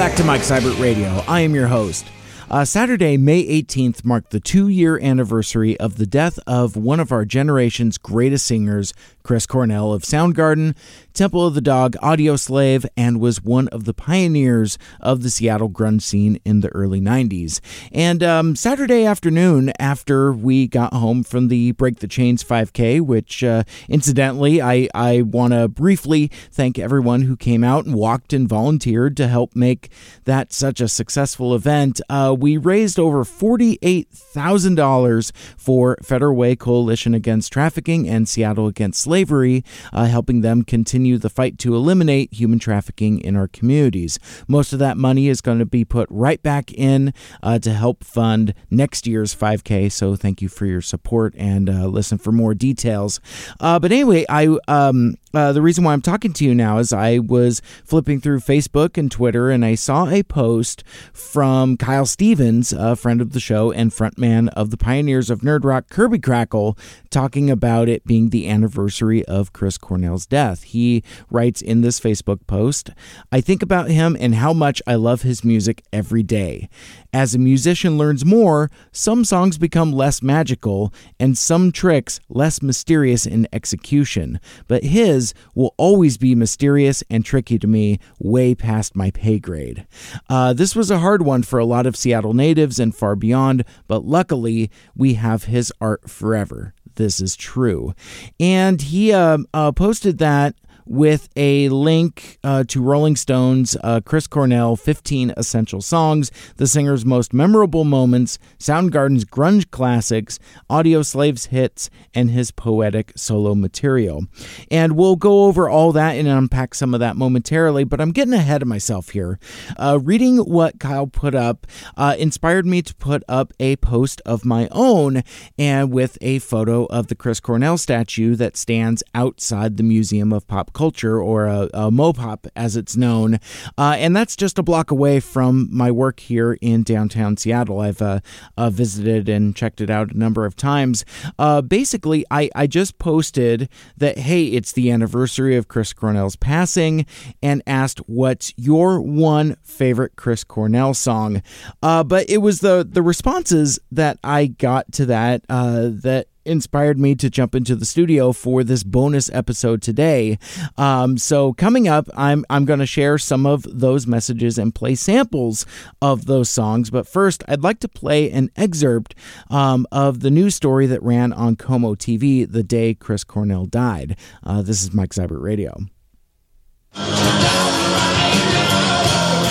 Back to Mike Seibert Radio. I am your host. Uh, Saturday, May 18th, marked the two year anniversary of the death of one of our generation's greatest singers, Chris Cornell of Soundgarden, Temple of the Dog, Audioslave, and was one of the pioneers of the Seattle grunge scene in the early 90s. And um, Saturday afternoon, after we got home from the Break the Chains 5K, which uh, incidentally, I, I want to briefly thank everyone who came out and walked and volunteered to help make that such a successful event. Uh, we raised over $48,000 for Federal Way Coalition Against Trafficking and Seattle Against Slavery, uh, helping them continue the fight to eliminate human trafficking in our communities. Most of that money is going to be put right back in uh, to help fund next year's 5K. So thank you for your support and uh, listen for more details. Uh, but anyway, I um, uh, the reason why I'm talking to you now is I was flipping through Facebook and Twitter and I saw a post from Kyle Stevens, a friend of the show and frontman of the Pioneers of Nerd Rock, Kirby Krackle, talking about it being the anniversary of Chris Cornell's death. He writes in this Facebook post I think about him and how much I love his music every day. As a musician learns more, some songs become less magical and some tricks less mysterious in execution, but his will always be mysterious and tricky to me, way past my pay grade. Uh, this was a hard one for a lot of Seattle natives and far beyond, but luckily we have his art forever. This is true. And he uh, uh, posted that with a link uh, to Rolling Stone's uh, Chris Cornell 15 Essential Songs, the singer's most memorable moments, Soundgarden's grunge classics, Audioslave's hits, and his poetic solo material. And we'll go over all that and unpack some of that momentarily, but I'm getting ahead of myself here. Uh, reading what Kyle put up uh, inspired me to put up a post of my own and with a photo of the Chris Cornell statue that stands outside the Museum of Pop Culture, or a, a Mopop as it's known. Uh, and that's just a block away from my work here in downtown Seattle. I've uh, uh, visited and checked it out a number of times. Uh, basically, I, I just posted that, hey, it's the anniversary of Chris Cornell's passing, and asked what's your one favorite Chris Cornell song. Uh, but it was the, the responses that I got to that uh, that inspired me to jump into the studio for this bonus episode today. Um, so coming up, I'm I'm going to share some of those messages and play samples of those songs. But first, I'd like to play an excerpt um, of the news story that ran on KOMO TV the day Chris Cornell died. Uh, this is Mike Seibert Radio.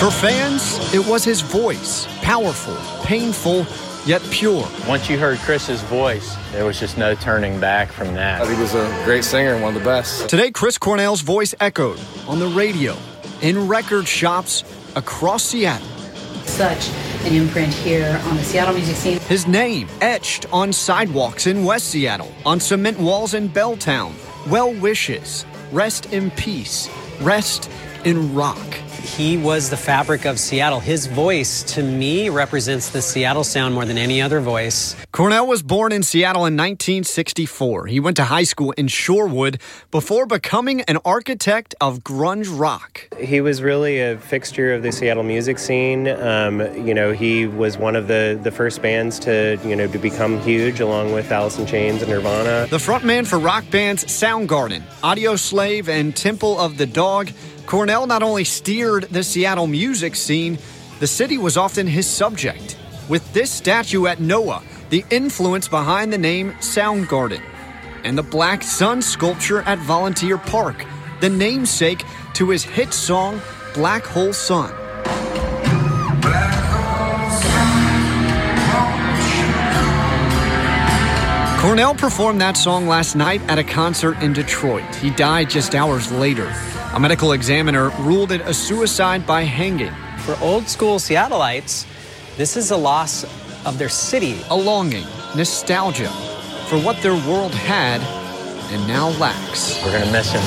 For fans, it was his voice, powerful, painful yet pure. Once you heard Chris's voice, there was just no turning back from that. I think he's a great singer and one of the best. Today, Chris Cornell's voice echoed on the radio, in record shops across Seattle. Such an imprint here on the Seattle music scene. His name etched on sidewalks in West Seattle, on cement walls in Belltown. Well wishes, rest in peace, rest in rock. He was the fabric of Seattle. His voice, to me, represents the Seattle sound more than any other voice. Cornell was born in Seattle in 1964. He went to high school in Shorewood before becoming an architect of grunge rock. He was really a fixture of the Seattle music scene. Um, you know, he was one of the, the first bands to, you know, to become huge along with Alice in Chains and Nirvana. The frontman for rock bands Soundgarden, Audioslave, and Temple of the Dog, Cornell not only steered the Seattle music scene, the city was often his subject. With this statue at NOAA, the influence behind the name Soundgarden, and the Black Sun sculpture at Volunteer Park, the namesake to his hit song Black Hole Sun. Cornell performed that song last night at a concert in Detroit. He died just hours later. A medical examiner ruled it a suicide by hanging. For old school Seattleites, this is a loss of their city. A longing, nostalgia for what their world had and now lacks. We're going to miss him.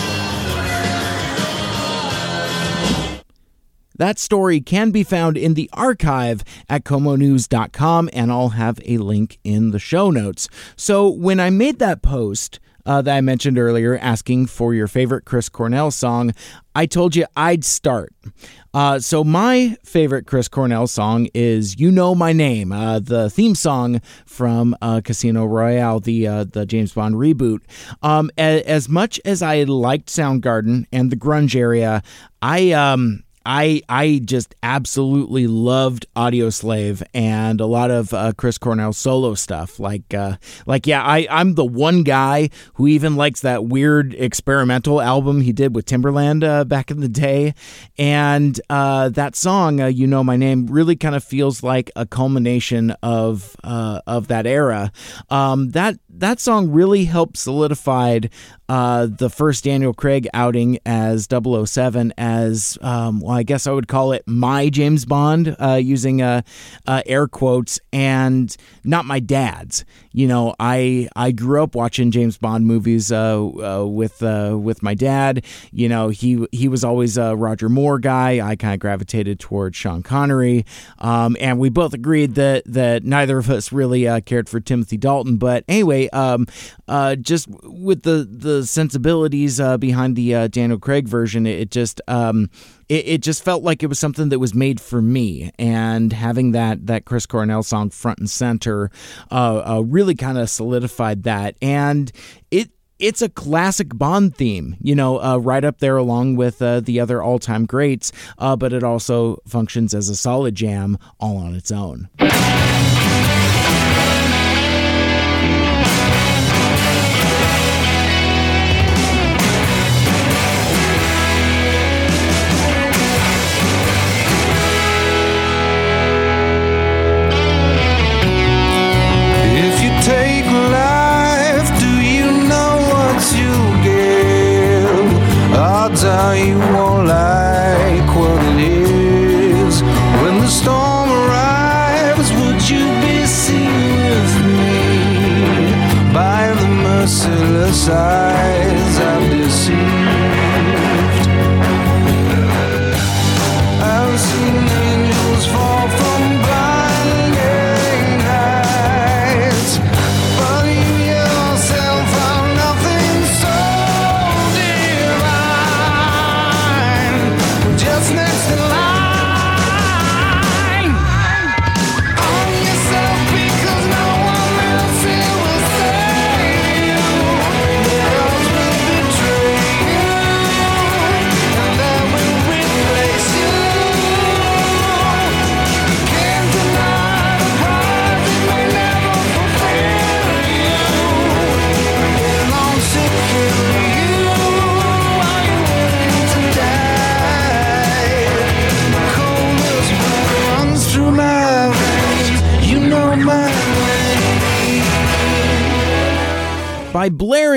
That story can be found in the archive at komonews.com, and I'll have a link in the show notes. So when I made that post, uh, that I mentioned earlier, asking for your favorite Chris Cornell song, I told you I'd start. Uh, so my favorite Chris Cornell song is "You Know My Name," uh, the theme song from uh, Casino Royale, the uh, the James Bond reboot. Um, as, as much as I liked Soundgarden and the grunge area, I um I I just absolutely loved Audioslave and a lot of uh, Chris Cornell solo stuff. Like uh, like yeah, I I'm the one guy who even likes that weird experimental album he did with Timbaland uh, back in the day, and uh, that song uh, "You Know My Name" really kind of feels like a culmination of uh, of that era. Um, that that song really helped solidified uh, the first Daniel Craig outing as 007 as, um, well, I guess I would call it my James Bond, uh, using uh, uh air quotes, and not my dad's. You know, I I grew up watching James Bond movies uh, uh, with with my dad. You know, he he was always a Roger Moore guy. I kind of gravitated towards Sean Connery, um, and we both agreed that that neither of us really cared for Timothy Dalton. But anyway, um, just with the the sensibilities uh, behind the uh, Daniel Craig version, it, just um, it, it, just felt like it was something that was made for me. And having that that Chris Cornell song front and center uh, uh really kind of solidified that. And it it's a classic Bond theme, you know, uh, right up there along with uh, the other all time greats, uh, but it also functions as a solid jam all on its own. How you won't like what it is. When the storm arrives, would you be seen with me by the merciless eyes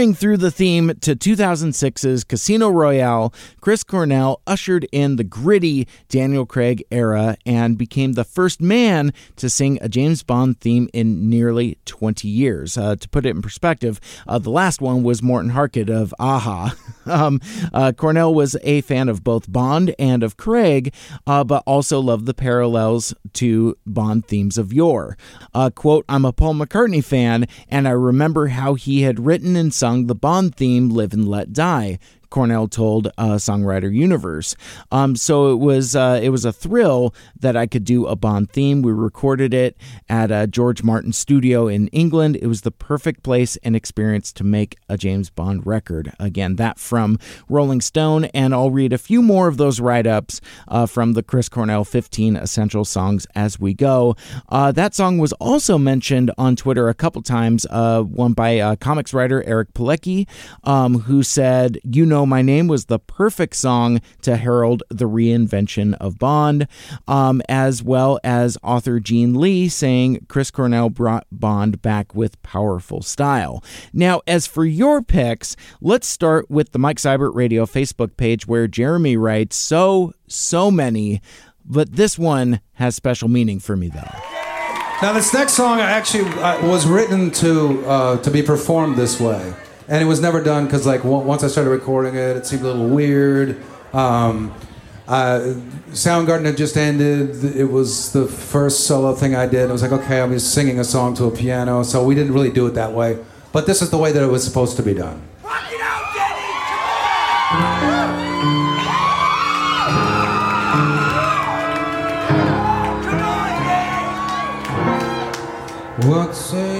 blaring through the theme to 2006's Casino Royale, Chris Cornell ushered in the gritty Daniel Craig era and became the first man to sing a James Bond theme in nearly 20 years. Uh, to put it in perspective, uh, the last one was Morten Harket of a-ha. um, uh, Cornell was a fan of both Bond and of Craig, uh, but also loved the parallels to Bond themes of yore. Uh, quote, I'm a Paul McCartney fan, and I remember how he had written and sung the Bond theme Live and Let Die. Cornell told uh, Songwriter Universe. Um, so it was uh, it was a thrill that I could do a Bond theme. We recorded it at a George Martin studio in England. It was the perfect place and experience to make a James Bond record. Again, that from Rolling Stone, and I'll read a few more of those write ups uh, from the Chris Cornell 15 Essential Songs as we go. Uh, that song was also mentioned on Twitter a couple times. Uh, one by uh, comics writer Eric Pilecki, um, who said, "You know." Know My Name was the perfect song to herald the reinvention of Bond, um, as well as author Gene Lee saying Chris Cornell brought Bond back with powerful style. Now, as for your picks, let's start with the Mike Seibert Radio Facebook page where Jeremy writes so, so many, but this one has special meaning for me though. Now, this next song actually uh, was written to uh, to be performed this way and it was never done because like once I started recording it, it seemed a little weird. Um, uh, Soundgarden had just ended. It was the first solo thing I did. I was like, okay, I was singing a song to a piano, so we didn't really do it that way. but this is the way that it was supposed to be done. What say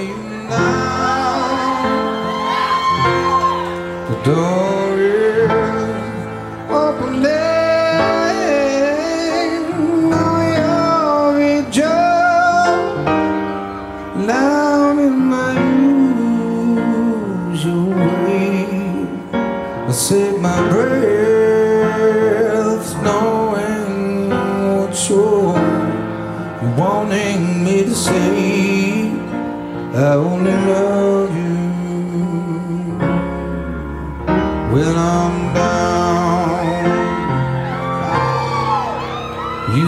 The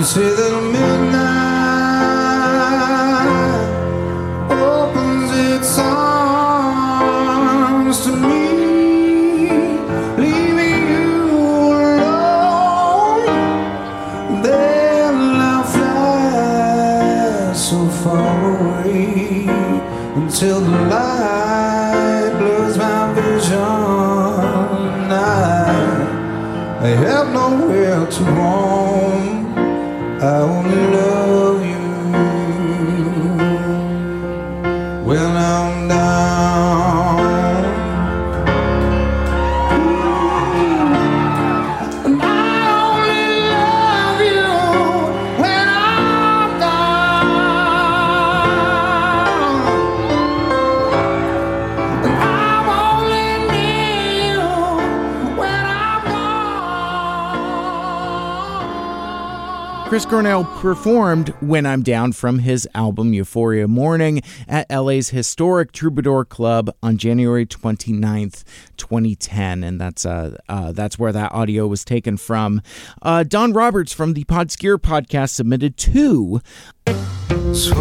say that midnight opens its arms to me, leaving you alone. Then I'll fly so far away until the light blurs my vision. I, I have nowhere to roam. Chris Cornell performed When I'm Down from his album Euphoria Morning at LA's historic Troubadour Club on January 29th, 2010. And that's uh, uh, that's where that audio was taken from. Uh, Don Roberts from the Podskier podcast submitted two. So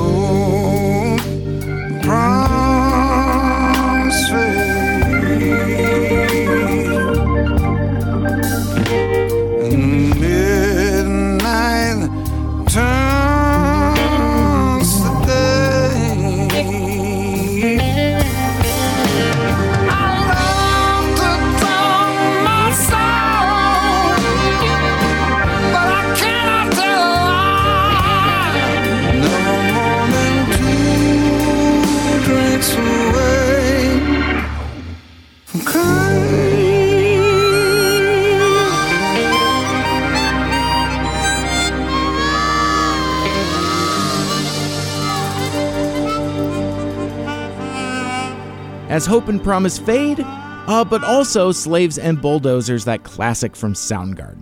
Hope and Promise fade, uh, but also Slaves and Bulldozers, that classic from Soundgarden.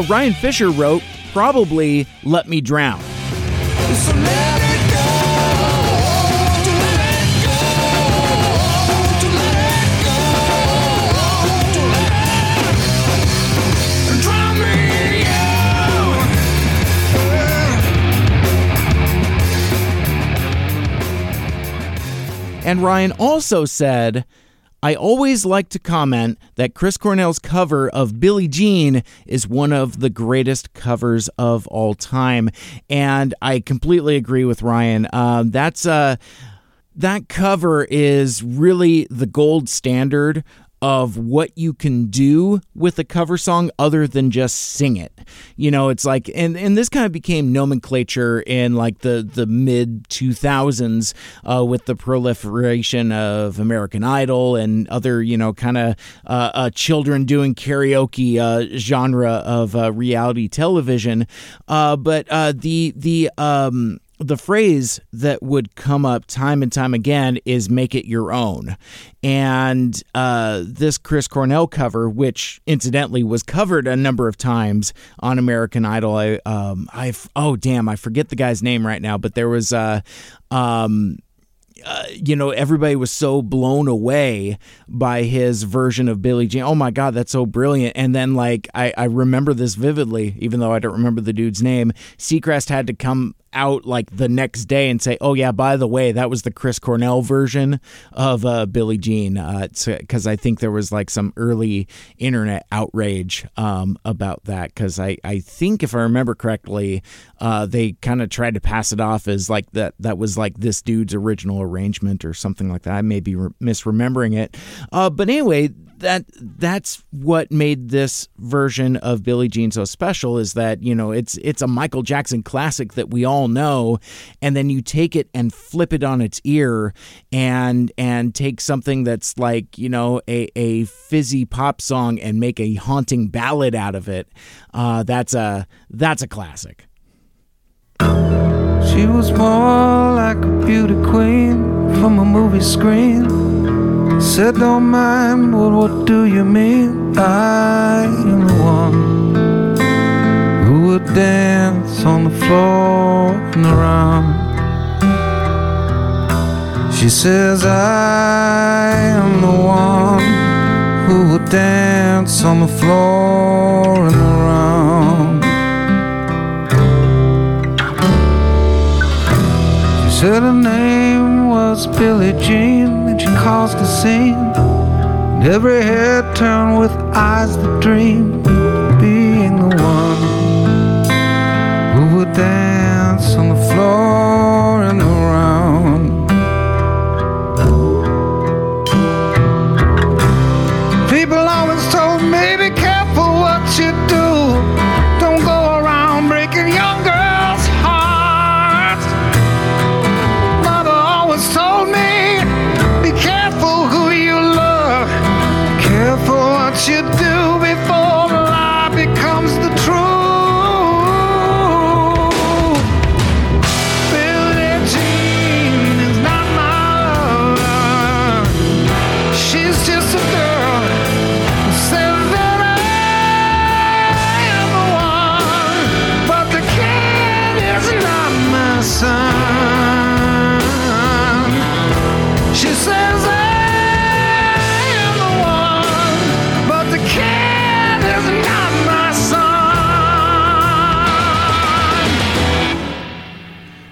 Uh, Ryan Fisher wrote, probably Let Me Drown. So let. And Ryan also said, I always like to comment that Chris Cornell's cover of Billie Jean is one of the greatest covers of all time. And I completely agree with Ryan. Um, that's uh, that cover is really the gold standard of what you can do with a cover song other than just sing it. You know, it's like and and this kind of became nomenclature in like the the mid 2000s uh, with the proliferation of American Idol and other, you know, kind of uh, uh, children doing karaoke uh, genre of uh, reality television. Uh, but the the um the phrase that would come up time and time again is make it your own. And uh, this Chris Cornell cover, which incidentally was covered a number of times on American Idol, I, um, I, oh, damn, I forget the guy's name right now, but there was, uh, um, uh, you know, everybody was so blown away by his version of Billie Jean. Oh my God, that's so brilliant. And then, like, I, I remember this vividly, even though I don't remember the dude's name. Seacrest had to come out like the next day and say, "Oh yeah, by the way, that was the Chris Cornell version of uh, Billie Jean," because uh, I think there was like some early internet outrage um, about that. Because I, I think if I remember correctly, uh, they kind of tried to pass it off as like that that was like this dude's original arrangement or something like that. I may be re- misremembering it, uh, but anyway, that that's what made this version of Billie Jean so special is that you know it's it's a Michael Jackson classic that we all know and then you take it and flip it on its ear and and take something that's like you know a, a fizzy pop song and make a haunting ballad out of it uh, that's a that's a classic. She was more like a beauty queen from a movie screen Said, don't mind, but what do you mean? I am the one who would dance on the floor and around. She says, I am the one who would dance on the floor and around. Said her name was Billie Jean and she caused a scene. And every head turned with eyes that dream, being the one who would dance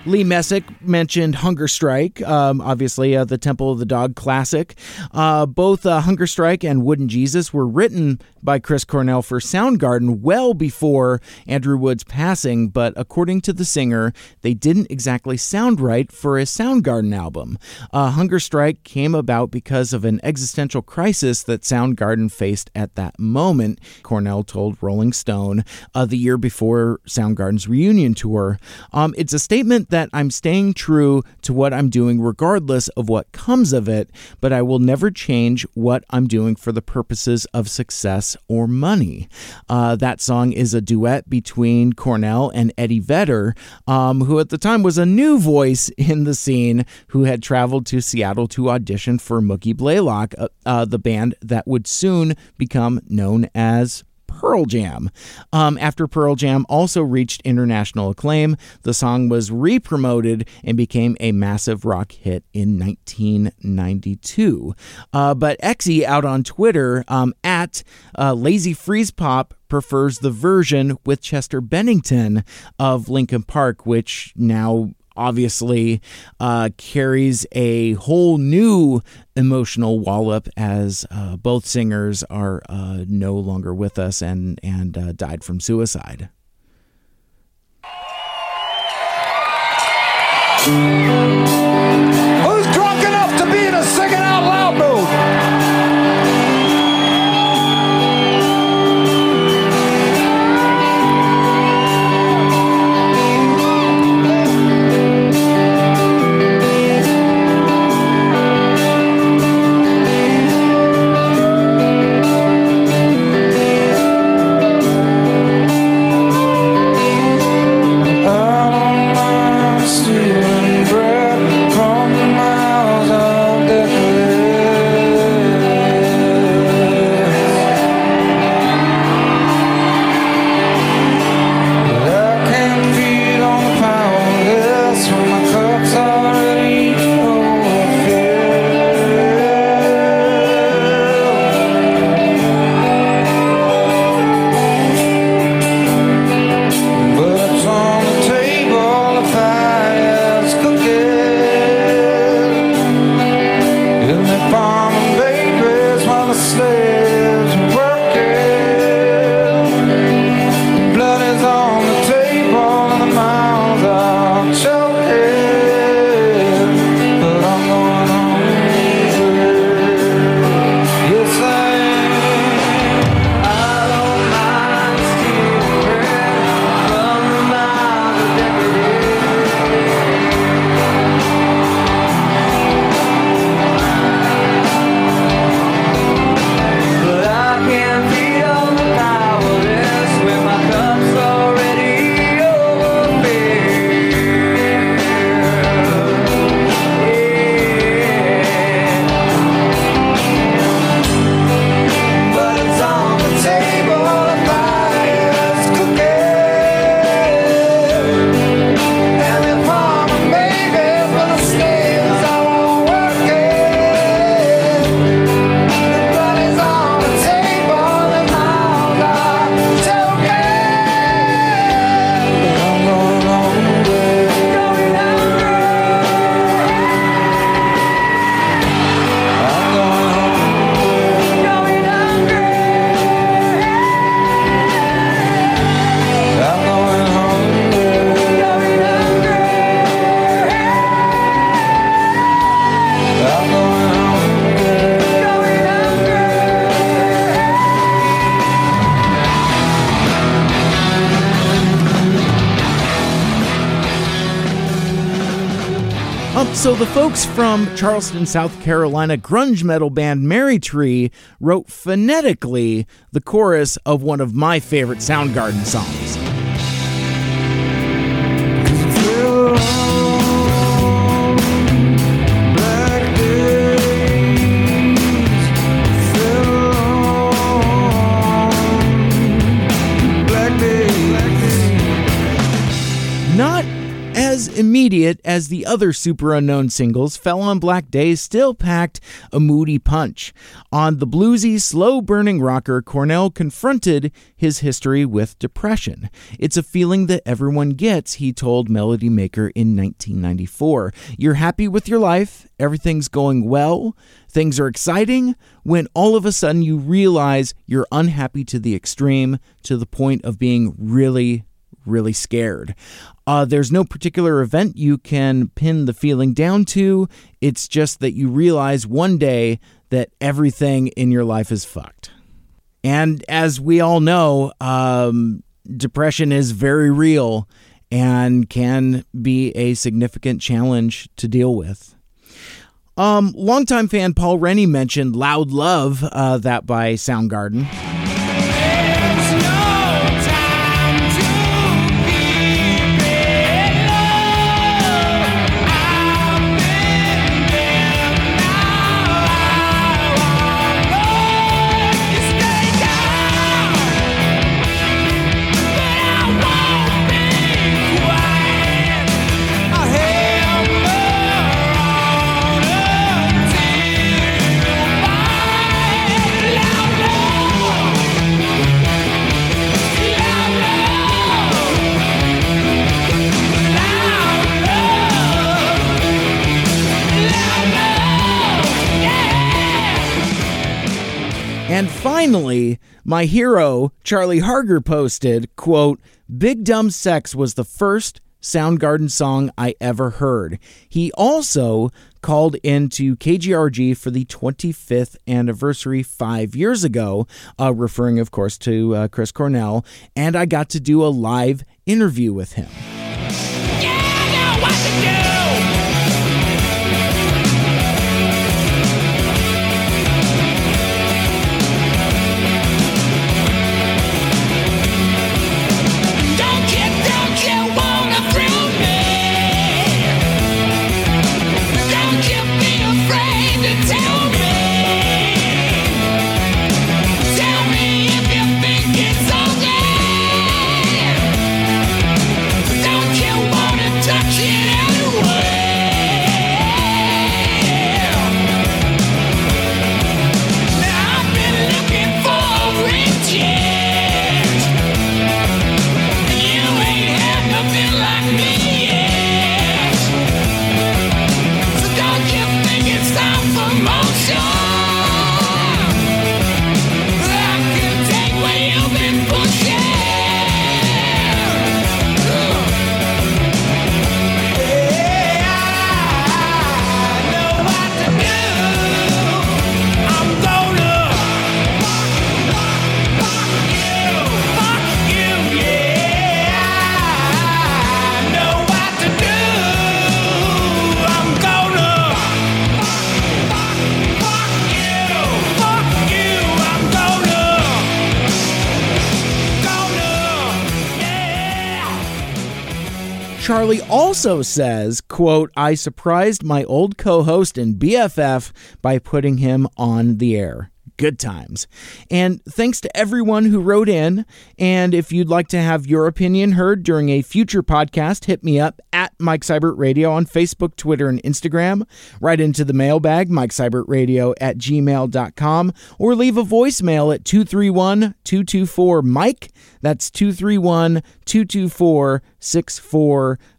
Lee Messick mentioned Hunger Strike, um, obviously uh, the Temple of the Dog classic. Uh, both uh, Hunger Strike and Wooden Jesus were written by Chris Cornell for Soundgarden well before Andrew Wood's passing, but according to the singer, they didn't exactly sound right for a Soundgarden album. Uh, Hunger Strike came about because of an existential crisis that Soundgarden faced at that moment, Cornell told Rolling Stone uh, the year before Soundgarden's reunion tour. Um, it's a statement that I'm staying true to what I'm doing regardless of what comes of it, but I will never change what I'm doing for the purposes of success or money. Uh, that song is a duet between Cornell and Eddie Vedder, um, who at the time was a new voice in the scene who had traveled to Seattle to audition for Mookie Blaylock, uh, uh, the band that would soon become known as Pearl Jam. Um, after Pearl Jam also reached international acclaim, the song was re promoted and became a massive rock hit in 1992. Uh, but Exy out on Twitter um, at uh, Lazy Freeze Pop prefers the version with Chester Bennington of Linkin Park, which now obviously uh, carries a whole new emotional wallop as uh, both singers are uh, no longer with us and and uh, died from suicide. So the folks from Charleston, South Carolina grunge metal band Mary Tree wrote phonetically the chorus of one of my favorite Soundgarden songs. Immediate as the other Superunknown singles, Fell on Black Days still packed a moody punch. On the bluesy, slow burning rocker, Cornell confronted his history with depression. It's a feeling that everyone gets, he told Melody Maker in 1994. You're happy with your life, everything's going well, things are exciting, when all of a sudden you realize you're unhappy to the extreme, to the point of being really, really scared. Uh, there's no particular event you can pin the feeling down to. It's just that you realize one day that everything in your life is fucked. And as we all know, um, depression is very real and can be a significant challenge to deal with. Um, longtime fan Paul Rennie mentioned Loud Love, uh, that by Soundgarden. Finally, my hero, Charlie Harger, posted, quote, Big Dumb Sex was the first Soundgarden song I ever heard. He also called into KGRG for the 25th anniversary five years ago, uh, referring, of course, to uh, Chris Cornell, and I got to do a live interview with him. Charlie also says, quote, I surprised my old co-host and BFF by putting him on the air. Good times. And thanks to everyone who wrote in. And if you'd like to have your opinion heard during a future podcast, hit me up at Mike Seibert Radio on Facebook, Twitter, and Instagram. Right into the mailbag, Mike Seibert Radio at gmail.com, or leave a voicemail at 231 224 Mike. That's 231 224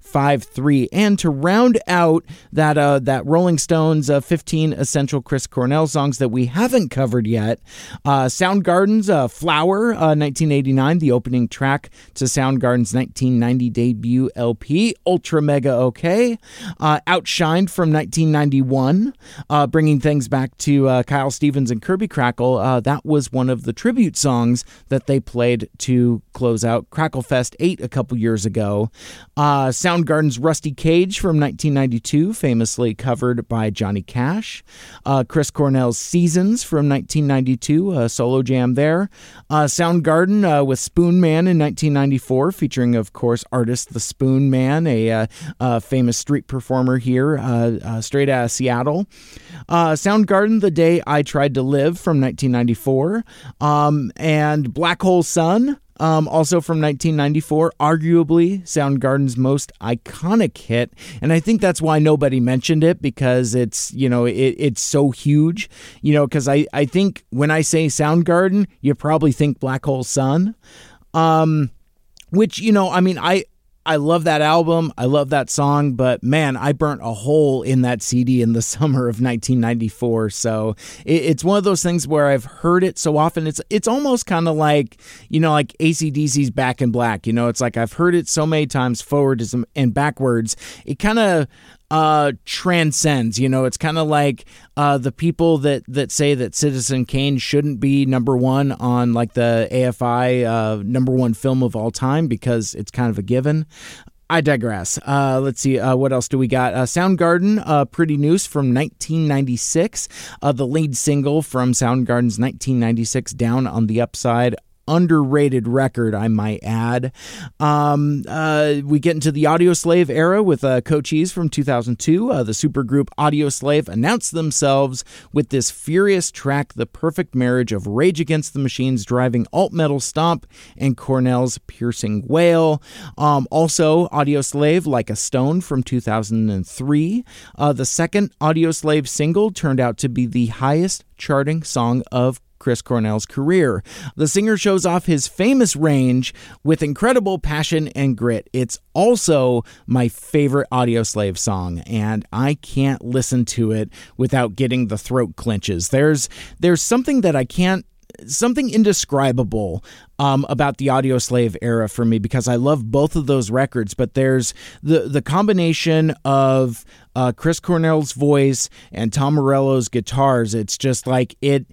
6453. And to round out that uh, that Rolling Stones uh, 15 essential Chris Cornell songs that we haven't covered yet, uh, Soundgarden's uh, Flower, uh, 1989, the opening track to Soundgarden's 1990 debut LP, Ultramega OK, uh, Outshined from 1991, uh, bringing things back to uh, Kyle Stevens and Kirby Krackle. Uh, that was one of the tribute songs that they played to close out Cracklefest 8 a couple years ago. Uh, Soundgarden's Rusty Cage from 1992, famously covered by Johnny Cash. Uh, Chris Cornell's Seasons from 1992, a solo jam there. Uh, Soundgarden uh, with Spoonman in 1994, featuring, of course, artist The Spoonman, a uh, uh, famous street performer here, uh, straight out of Seattle. Soundgarden, The Day I Tried to Live from 1994. Um, and Black Hole Sun um, also from 1994, arguably Soundgarden's most iconic hit, and I think that's why nobody mentioned it because it's you know it, it's so huge, you know because I I think when I say Soundgarden, you probably think Black Hole Sun, um, which you know I mean I I love that album. I love that song, but man, I burnt a hole in that CD in the summer of 1994. So it, it's one of those things where I've heard it so often. It's it's almost kind of like you know like AC/DC's Back in Black. You know, it's like I've heard it so many times forward and backwards. It kind of uh, transcends. You know, it's kind of like uh, the people that that say that Citizen Kane shouldn't be number one on like the AFI uh, number one film of all time because it's kind of a given. I digress. Uh, let's see. Uh, what else do we got? Uh, Soundgarden, uh, Pretty Noose from 1996. Uh, the lead single from Soundgarden's 1996 Down on the Upside underrated record, I might add. Um, uh, we get into the Audioslave era with uh, Cochise from 2002. Uh, the supergroup Audioslave announced themselves with this furious track, the perfect marriage of Rage Against the Machine's driving alt metal stomp and Cornell's piercing wail. Um, also, Audioslave, Like a Stone from 2003. Uh, the second Audioslave single turned out to be the highest charting song of Chris Cornell's career. The singer shows off his famous range with incredible passion and grit. It's also my favorite Audioslave song, and I can't listen to it without getting the throat clenches. There's there's something that I can't something indescribable um, about the Audioslave era for me because I love both of those records. But there's the the combination of uh, Chris Cornell's voice and Tom Morello's guitars. It's just like it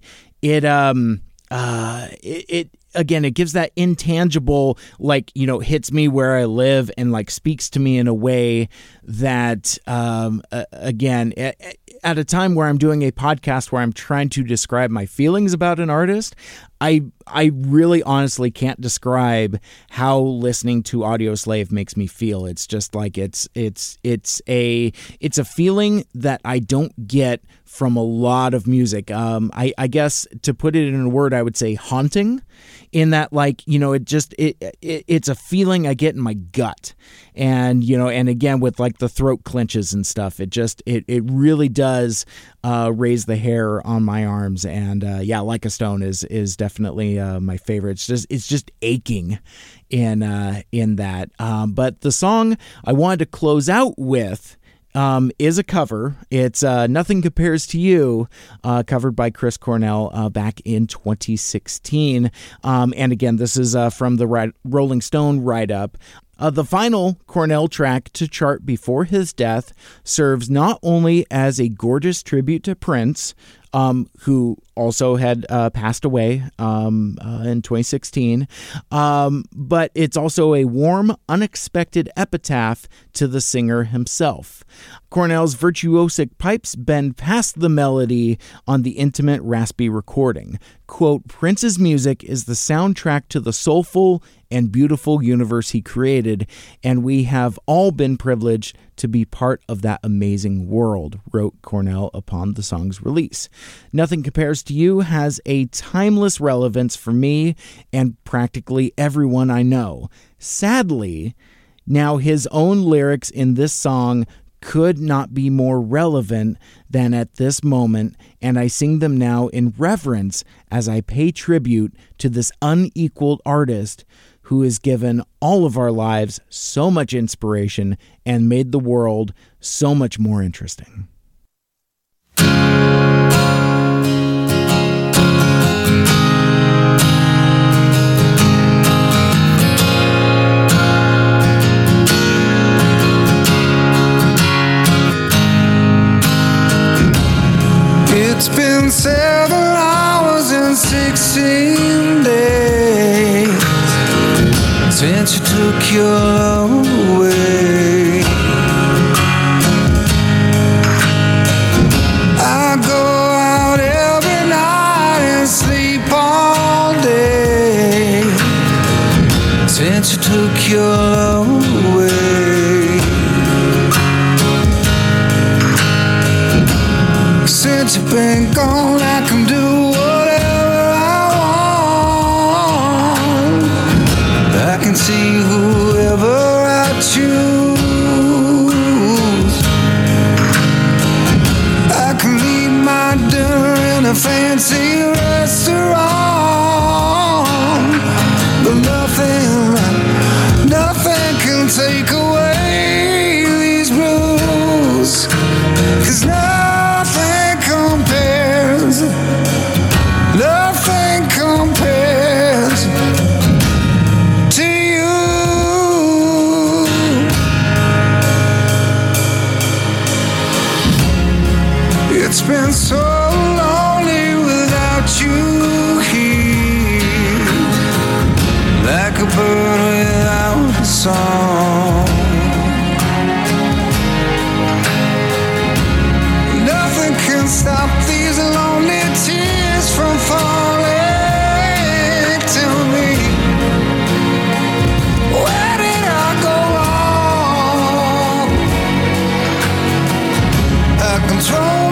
it um uh it, it again it gives that intangible like you know hits me where i live and like speaks to me in a way that um uh, again at a time where i'm doing a podcast where i'm trying to describe my feelings about an artist i i really honestly can't describe how listening to audioslave makes me feel. It's just like it's it's it's a it's a feeling that i don't get from a lot of music. Um, I, I guess to put it in a word, I would say haunting. In that, like you know, it just it, it it's a feeling I get in my gut, and you know, and again with like the throat clenches and stuff, it just it it really does uh, raise the hair on my arms. And uh, yeah, like a stone is is definitely uh, my favorite. It's just it's just aching in uh, in that. Um, but the song I wanted to close out with um, is a cover. It's uh, Nothing Compares to You, uh, covered by Chris Cornell uh, back in 2016. Um, and again, this is uh, from the Rolling Stone write up. Uh, the final Cornell track to chart before his death serves not only as a gorgeous tribute to Prince, um, who also had uh, passed away um, uh, in 2016. Um, but it's also a warm, unexpected epitaph to the singer himself. Cornell's virtuosic pipes bend past the melody on the intimate, raspy recording. Quote, Prince's music is the soundtrack to the soulful and beautiful universe he created, and we have all been privileged to be part of that amazing world, wrote Cornell upon the song's release. Nothing Compares to You has a timeless relevance for me and practically everyone I know. Sadly, now his own lyrics in this song could not be more relevant than at this moment, and I sing them now in reverence as I pay tribute to this unequaled artist who has given all of our lives so much inspiration and made the world so much more interesting. It's been seven hours and sixteen days since you took your love away. I go out every night and sleep all day since you took your love away. Since you've been gone. See control.